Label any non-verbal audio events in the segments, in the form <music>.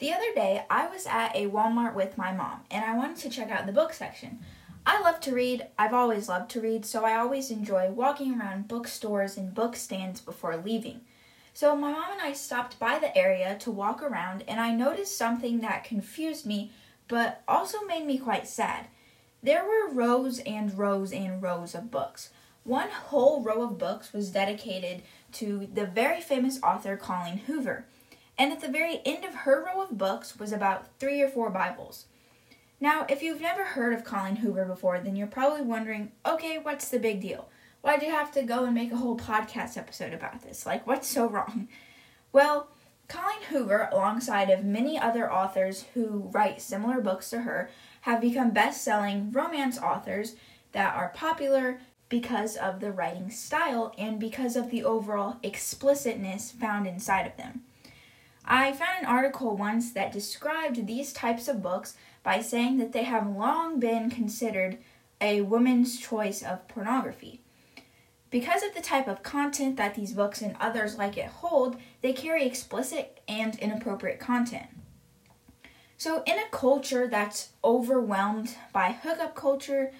The other day, I was at a Walmart with my mom and I wanted to check out the book section. I love to read, I've always loved to read, so I always enjoy walking around bookstores and book stands before leaving. So, my mom and I stopped by the area to walk around and I noticed something that confused me but also made me quite sad. There were rows and rows and rows of books. One whole row of books was dedicated to the very famous author Colleen Hoover and at the very end of her row of books was about three or four Bibles. Now, if you've never heard of Colleen Hoover before, then you're probably wondering, okay, what's the big deal? Why'd you have to go and make a whole podcast episode about this? Like, what's so wrong? Well, Colleen Hoover, alongside of many other authors who write similar books to her, have become best-selling romance authors that are popular because of the writing style and because of the overall explicitness found inside of them. I found an article once that described these types of books by saying that they have long been considered a woman's choice of pornography. Because of the type of content that these books and others like it hold, they carry explicit and inappropriate content. So, in a culture that's overwhelmed by hookup culture,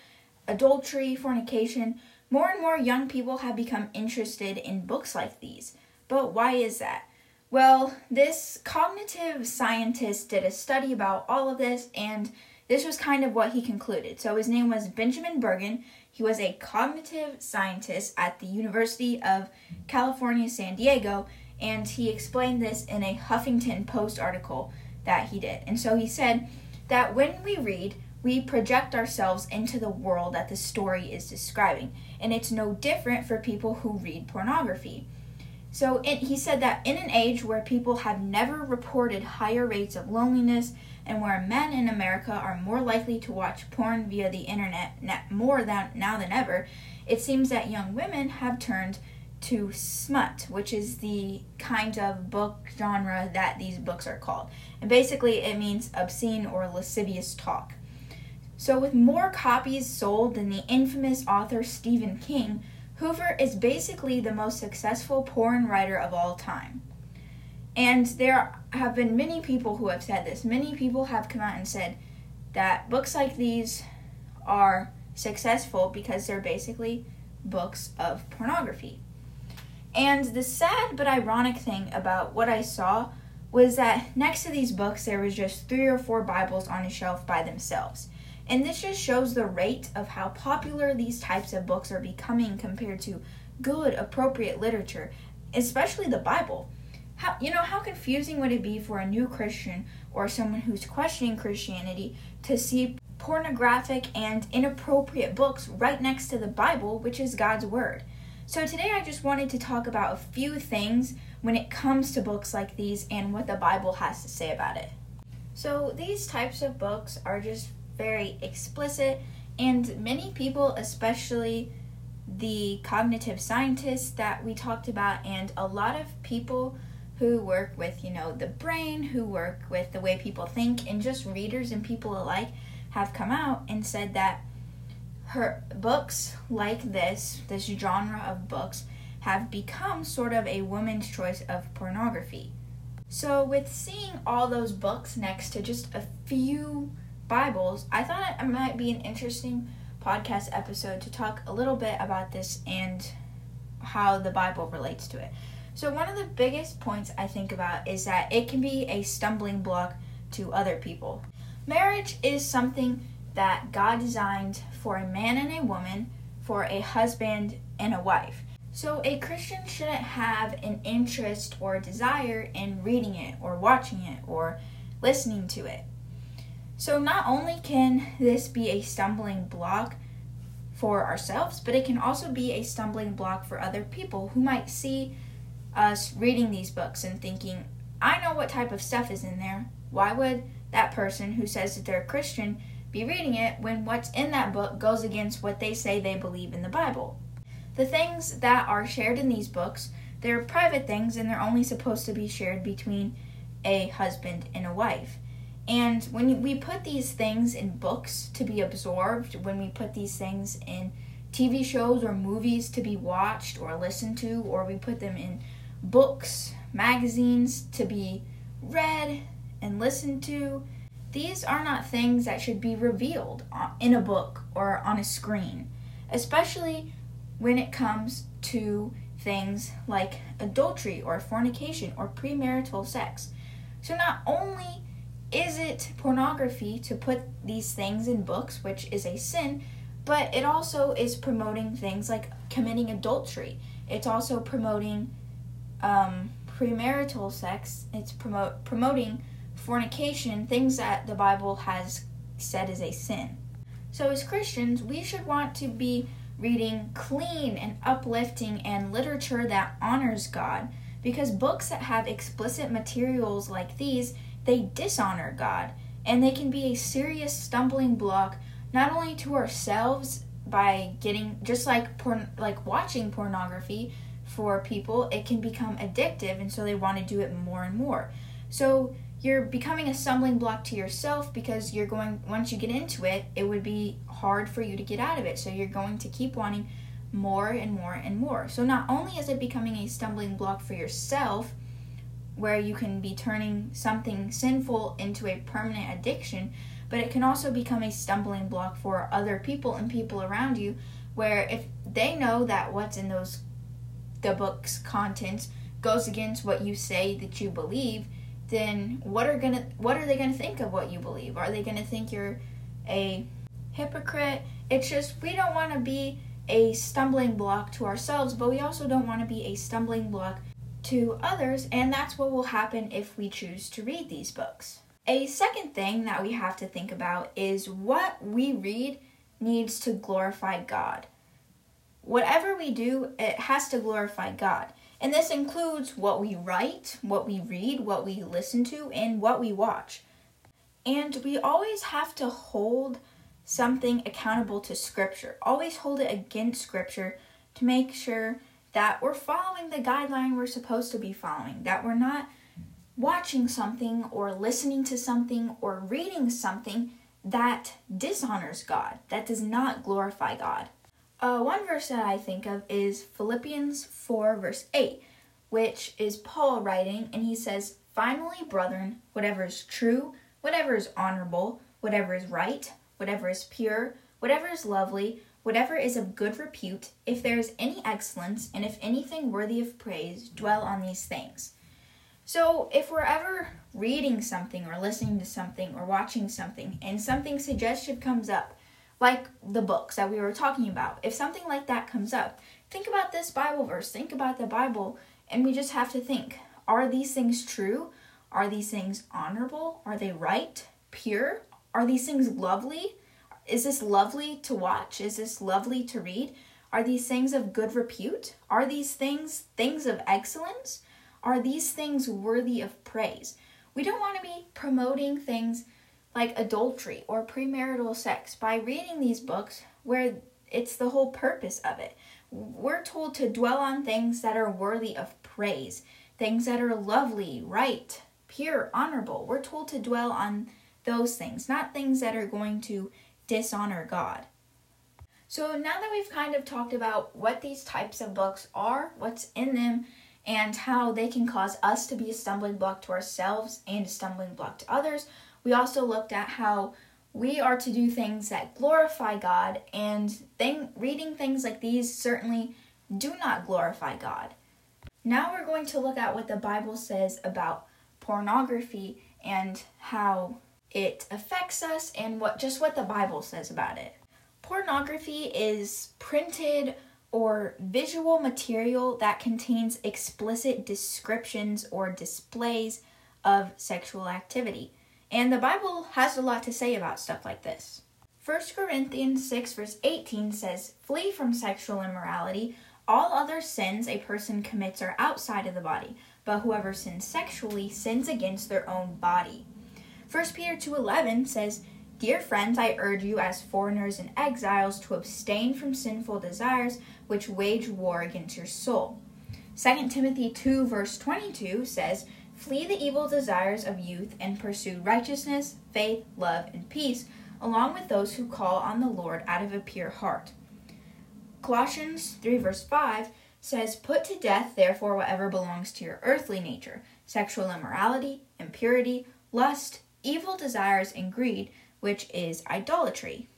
adultery, fornication, more and more young people have become interested in books like these. But why is that? Well, this cognitive scientist did a study about all of this, and this was kind of what he concluded. So his name was Benjamin Bergen. He was a cognitive scientist at the University of California, San Diego, and he explained this in a Huffington Post article that he did. And so he said that when we read, we project ourselves into the world that the story is describing, and it's no different for people who read pornography. So it, he said that in an age where people have never reported higher rates of loneliness and where men in America are more likely to watch porn via the internet more than now than ever, it seems that young women have turned to smut, which is the kind of book genre that these books are called. And basically, it means obscene or lascivious talk. So, with more copies sold than the infamous author Stephen King, Hoover is basically the most successful porn writer of all time. And there have been many people who have said this. Many people have come out and said that books like these are successful because they're basically books of pornography. And the sad but ironic thing about what I saw was that next to these books there was just three or four Bibles on a shelf by themselves. And this just shows the rate of how popular these types of books are becoming compared to good, appropriate literature, especially the Bible. How, you know, how confusing would it be for a new Christian or someone who's questioning Christianity to see pornographic and inappropriate books right next to the Bible, which is God's Word? So today I just wanted to talk about a few things when it comes to books like these and what the Bible has to say about it. So these types of books are just very explicit, and many people, especially the cognitive scientists that we talked about, and a lot of people who work with, you know, the brain, who work with the way people think, and just readers and people alike have come out and said that her books like this, this genre of books, have become sort of a woman's choice of pornography. So, with seeing all those books next to just a few Bibles, I thought it might be an interesting podcast episode to talk a little bit about this and how the Bible relates to it. So, one of the biggest points I think about is that it can be a stumbling block to other people. Marriage is something that God designed for a man and a woman, for a husband and a wife. So, a Christian shouldn't have an interest or desire in reading it or watching it or listening to it. So, not only can this be a stumbling block for ourselves, but it can also be a stumbling block for other people who might see us reading these books and thinking, I know what type of stuff is in there. Why would that person who says that they're a Christian be reading it when what's in that book goes against what they say they believe in the Bible? The things that are shared in these books, they're private things and they're only supposed to be shared between a husband and a wife. And when we put these things in books to be absorbed, when we put these things in TV shows or movies to be watched or listened to, or we put them in books, magazines to be read and listened to, these are not things that should be revealed uh, in a book or on a screen, especially when it comes to things like adultery or fornication or premarital sex. So, not only is it pornography to put these things in books, which is a sin, but it also is promoting things like committing adultery. It's also promoting um, premarital sex. It's promote promoting fornication, things that the Bible has said is a sin. So as Christians, we should want to be reading clean and uplifting and literature that honors God because books that have explicit materials like these, they dishonor God and they can be a serious stumbling block not only to ourselves by getting just like porn like watching pornography for people, it can become addictive and so they want to do it more and more. So you're becoming a stumbling block to yourself because you're going once you get into it it would be hard for you to get out of it so you're going to keep wanting more and more and more so not only is it becoming a stumbling block for yourself where you can be turning something sinful into a permanent addiction but it can also become a stumbling block for other people and people around you where if they know that what's in those the book's contents goes against what you say that you believe then what are gonna what are they gonna think of what you believe? Are they gonna think you're a hypocrite? It's just we don't want to be a stumbling block to ourselves, but we also don't want to be a stumbling block to others, and that's what will happen if we choose to read these books. A second thing that we have to think about is what we read needs to glorify God. Whatever we do, it has to glorify God. And this includes what we write, what we read, what we listen to, and what we watch. And we always have to hold something accountable to Scripture, always hold it against Scripture to make sure that we're following the guideline we're supposed to be following, that we're not watching something or listening to something or reading something that dishonors God, that does not glorify God. Uh, one verse that I think of is Philippians 4, verse 8, which is Paul writing, and he says, Finally, brethren, whatever is true, whatever is honorable, whatever is right, whatever is pure, whatever is lovely, whatever is of good repute, if there is any excellence, and if anything worthy of praise, dwell on these things. So, if we're ever reading something or listening to something or watching something and something suggestive comes up, like the books that we were talking about. If something like that comes up, think about this Bible verse, think about the Bible, and we just have to think are these things true? Are these things honorable? Are they right? Pure? Are these things lovely? Is this lovely to watch? Is this lovely to read? Are these things of good repute? Are these things things of excellence? Are these things worthy of praise? We don't want to be promoting things like adultery or premarital sex by reading these books where it's the whole purpose of it. We're told to dwell on things that are worthy of praise, things that are lovely, right, pure, honorable. We're told to dwell on those things, not things that are going to dishonor God. So now that we've kind of talked about what these types of books are, what's in them, and how they can cause us to be a stumbling block to ourselves and a stumbling block to others, we also looked at how we are to do things that glorify God, and thing, reading things like these certainly do not glorify God. Now we're going to look at what the Bible says about pornography and how it affects us and what just what the Bible says about it. Pornography is printed or visual material that contains explicit descriptions or displays of sexual activity. And the Bible has a lot to say about stuff like this. 1 Corinthians 6, verse 18 says, Flee from sexual immorality. All other sins a person commits are outside of the body, but whoever sins sexually sins against their own body. 1 Peter 2:11 says, "Dear friends, I urge you as foreigners and exiles to abstain from sinful desires which wage war against your soul." 2 Timothy 2 verse 22 says, Flee the evil desires of youth and pursue righteousness, faith, love, and peace, along with those who call on the Lord out of a pure heart. Colossians 3, verse 5 says, Put to death, therefore, whatever belongs to your earthly nature sexual immorality, impurity, lust, evil desires, and greed, which is idolatry.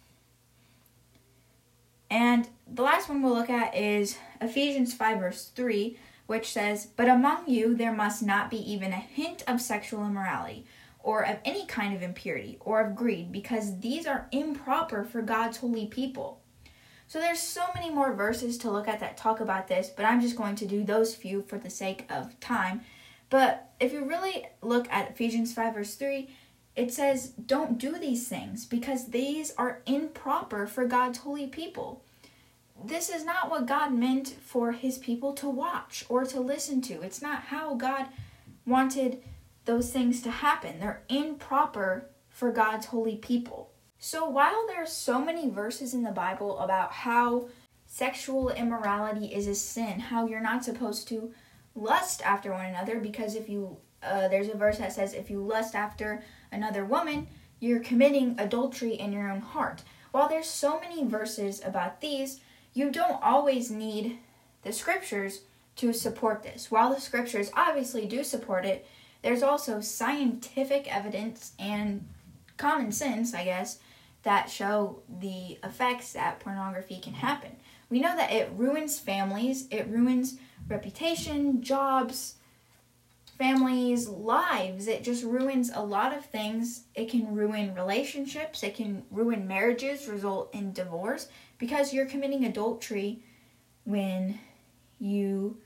And the last one we'll look at is Ephesians 5, verse 3, which says, But among you there must not be even a hint of sexual immorality, or of any kind of impurity, or of greed, because these are improper for God's holy people. So there's so many more verses to look at that talk about this, but I'm just going to do those few for the sake of time. But if you really look at Ephesians 5, verse 3, it says, Don't do these things because these are improper for God's holy people. This is not what God meant for his people to watch or to listen to. It's not how God wanted those things to happen. They're improper for God's holy people. So while there are so many verses in the Bible about how sexual immorality is a sin, how you're not supposed to lust after one another because if you uh, there's a verse that says if you lust after another woman, you're committing adultery in your own heart. While there's so many verses about these, you don't always need the scriptures to support this. While the scriptures obviously do support it, there's also scientific evidence and common sense, I guess, that show the effects that pornography can happen. We know that it ruins families, it ruins reputation, jobs, families' lives. It just ruins a lot of things. It can ruin relationships, it can ruin marriages, result in divorce because you're committing adultery when you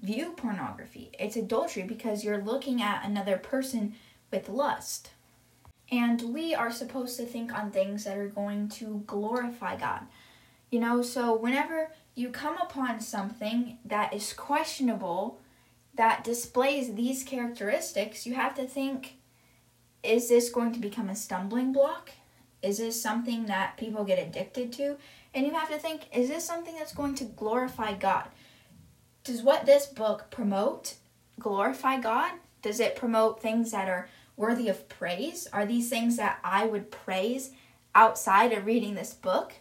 view pornography. It's adultery because you're looking at another person with lust. And we are supposed to think on things that are going to glorify God. You know, so whenever you come upon something that is questionable, that displays these characteristics, you have to think is this going to become a stumbling block? Is this something that people get addicted to? And you have to think is this something that's going to glorify God? Does what this book promote glorify God? Does it promote things that are worthy of praise? Are these things that I would praise outside of reading this book?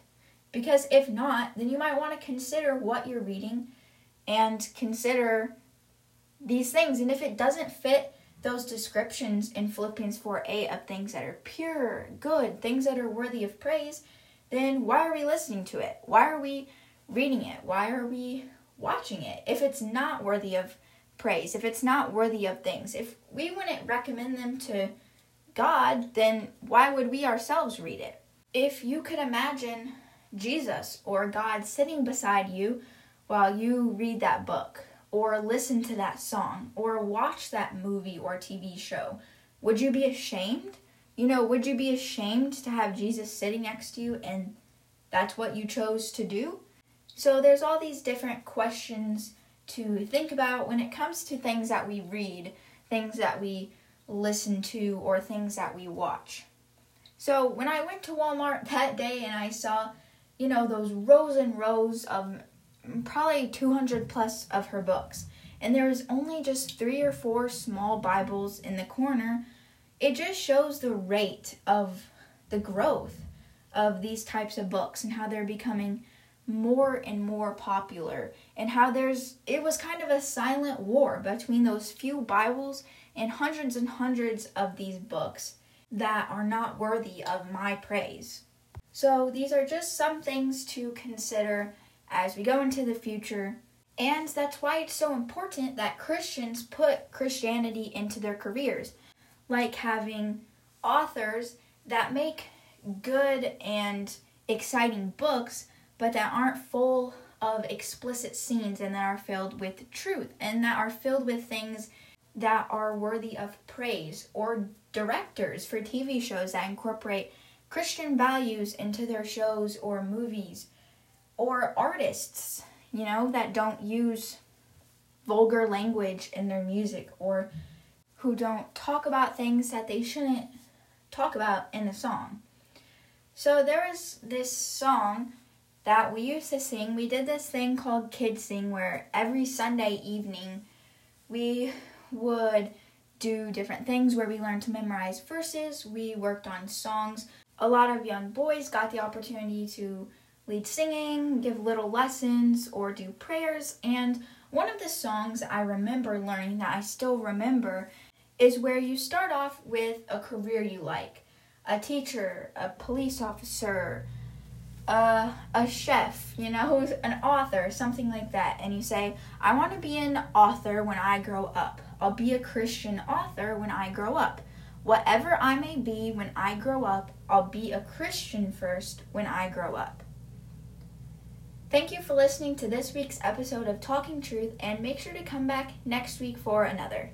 Because if not, then you might want to consider what you're reading and consider these things. And if it doesn't fit those descriptions in Philippians 4 8 of things that are pure, good, things that are worthy of praise, then why are we listening to it? Why are we reading it? Why are we watching it? If it's not worthy of praise, if it's not worthy of things, if we wouldn't recommend them to God, then why would we ourselves read it? If you could imagine Jesus or God sitting beside you while you read that book, or listen to that song, or watch that movie or TV show, would you be ashamed? You know, would you be ashamed to have Jesus sitting next to you and that's what you chose to do? So there's all these different questions to think about when it comes to things that we read, things that we listen to, or things that we watch. So when I went to Walmart <laughs> that day and I saw, you know, those rows and rows of probably 200 plus of her books, and there was only just three or four small Bibles in the corner, it just shows the rate of the growth of these types of books and how they're becoming more and more popular. And how there's it was kind of a silent war between those few bibles and hundreds and hundreds of these books that are not worthy of my praise. So these are just some things to consider as we go into the future. And that's why it's so important that Christians put Christianity into their careers, like having authors that make good and exciting books but that aren't full of explicit scenes and that are filled with truth and that are filled with things that are worthy of praise or directors for TV shows that incorporate Christian values into their shows or movies or artists, you know, that don't use vulgar language in their music or who don't talk about things that they shouldn't talk about in a song. So there was this song that we used to sing. We did this thing called Kids Sing where every Sunday evening we would do different things where we learned to memorize verses, we worked on songs. A lot of young boys got the opportunity to lead singing, give little lessons, or do prayers. And one of the songs I remember learning that I still remember is where you start off with a career you like a teacher, a police officer, uh, a chef, you know, <laughs> an author, something like that. And you say, I want to be an author when I grow up. I'll be a Christian author when I grow up. Whatever I may be when I grow up, I'll be a Christian first when I grow up. Thank you for listening to this week's episode of Talking Truth, and make sure to come back next week for another.